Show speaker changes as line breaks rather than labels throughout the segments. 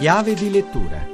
Chiave di lettura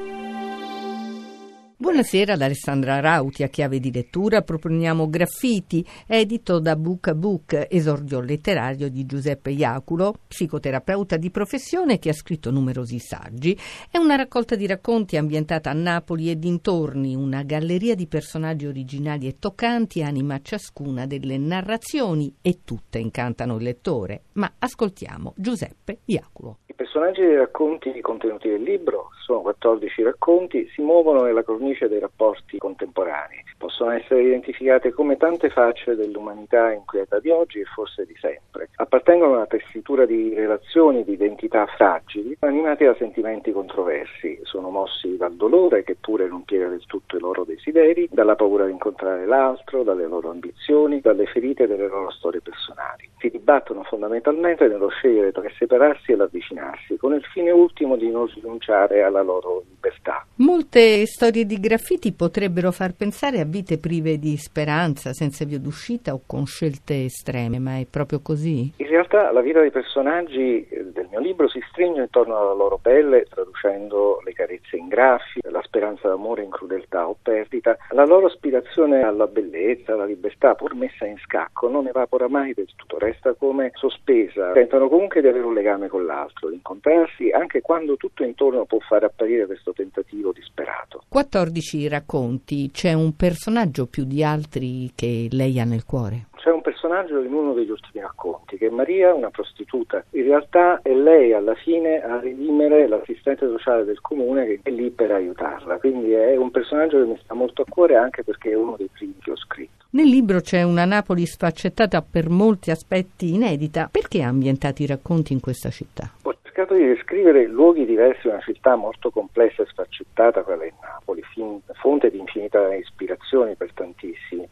Buonasera da Alessandra Rauti a chiave di lettura proponiamo Graffiti, edito da Book a Book, esordio letterario di Giuseppe Iaculo, psicoterapeuta di professione che ha scritto numerosi saggi. È una raccolta di racconti ambientata a Napoli e dintorni, una galleria di personaggi originali e toccanti anima ciascuna delle narrazioni e tutte incantano il lettore. Ma ascoltiamo Giuseppe Iaculo.
Personaggi dei racconti contenuti nel libro sono 14 racconti, si muovono nella cornice dei rapporti contemporanei. Possono essere identificate come tante facce dell'umanità inquieta di oggi e forse di sempre. Appartengono a una tessitura di relazioni, di identità fragili, animate da sentimenti controversi. Sono mossi dal dolore, che pure non piega del tutto i loro desideri, dalla paura di incontrare l'altro, dalle loro ambizioni, dalle ferite delle loro storie personali. Si dibattono fondamentalmente nello scegliere tra separarsi e l'avvicinarsi avvicinarsi, con il fine ultimo di non rinunciare alla loro libertà.
Molte storie di graffiti potrebbero far pensare a vite prive di speranza, senza via d'uscita o con scelte estreme, ma è proprio così?
In realtà la vita dei personaggi eh, del mio libro si stringe intorno alla loro pelle, traducendo le carezze in graffi, la speranza d'amore in crudeltà o perdita. La loro aspirazione alla bellezza, alla libertà, pur messa in scacco, non evapora mai del tutto, resta come sospesa. Tentano comunque di avere un legame con l'altro, incontrarsi anche quando tutto intorno può far apparire questo tentativo disperato.
14 racconti, c'è un personaggio più di altri che lei ha nel cuore?
C'è un personaggio in uno degli ultimi racconti, che è Maria, una prostituta. In realtà è lei alla fine a redimere l'assistente sociale del comune che è lì per aiutarla. Quindi è un personaggio che mi sta molto a cuore anche perché è uno dei primi che ho scritto.
Nel libro c'è una Napoli sfaccettata per molti aspetti inedita. Perché ha ambientato i racconti in questa città?
Cercato di descrivere luoghi diversi di una città molto complessa e sfaccettata, quella è Napoli, fonte di infinita ispirazioni per tantissimi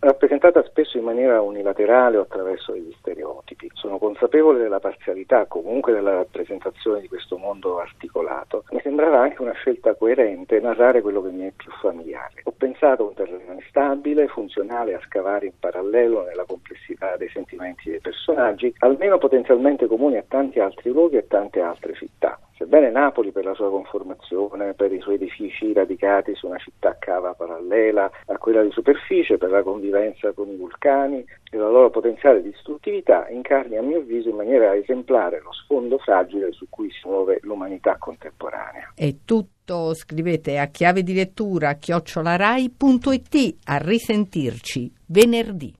rappresentata spesso in maniera unilaterale o attraverso degli stereotipi. Sono consapevole della parzialità comunque della rappresentazione di questo mondo articolato. Mi sembrava anche una scelta coerente narrare quello che mi è più familiare. Ho pensato a un terreno instabile, funzionale a scavare in parallelo nella complessità dei sentimenti dei personaggi, almeno potenzialmente comuni a tanti altri luoghi e tante altre città. Sebbene Napoli per la sua conformazione, per i suoi edifici radicati su una città cava parallela a quella di superficie, per la convivenza con i vulcani e la loro potenziale distruttività, incarni a mio avviso in maniera esemplare lo sfondo fragile su cui si muove l'umanità contemporanea.
È tutto, scrivete a chiave di lettura chiocciolarai.it, a risentirci venerdì.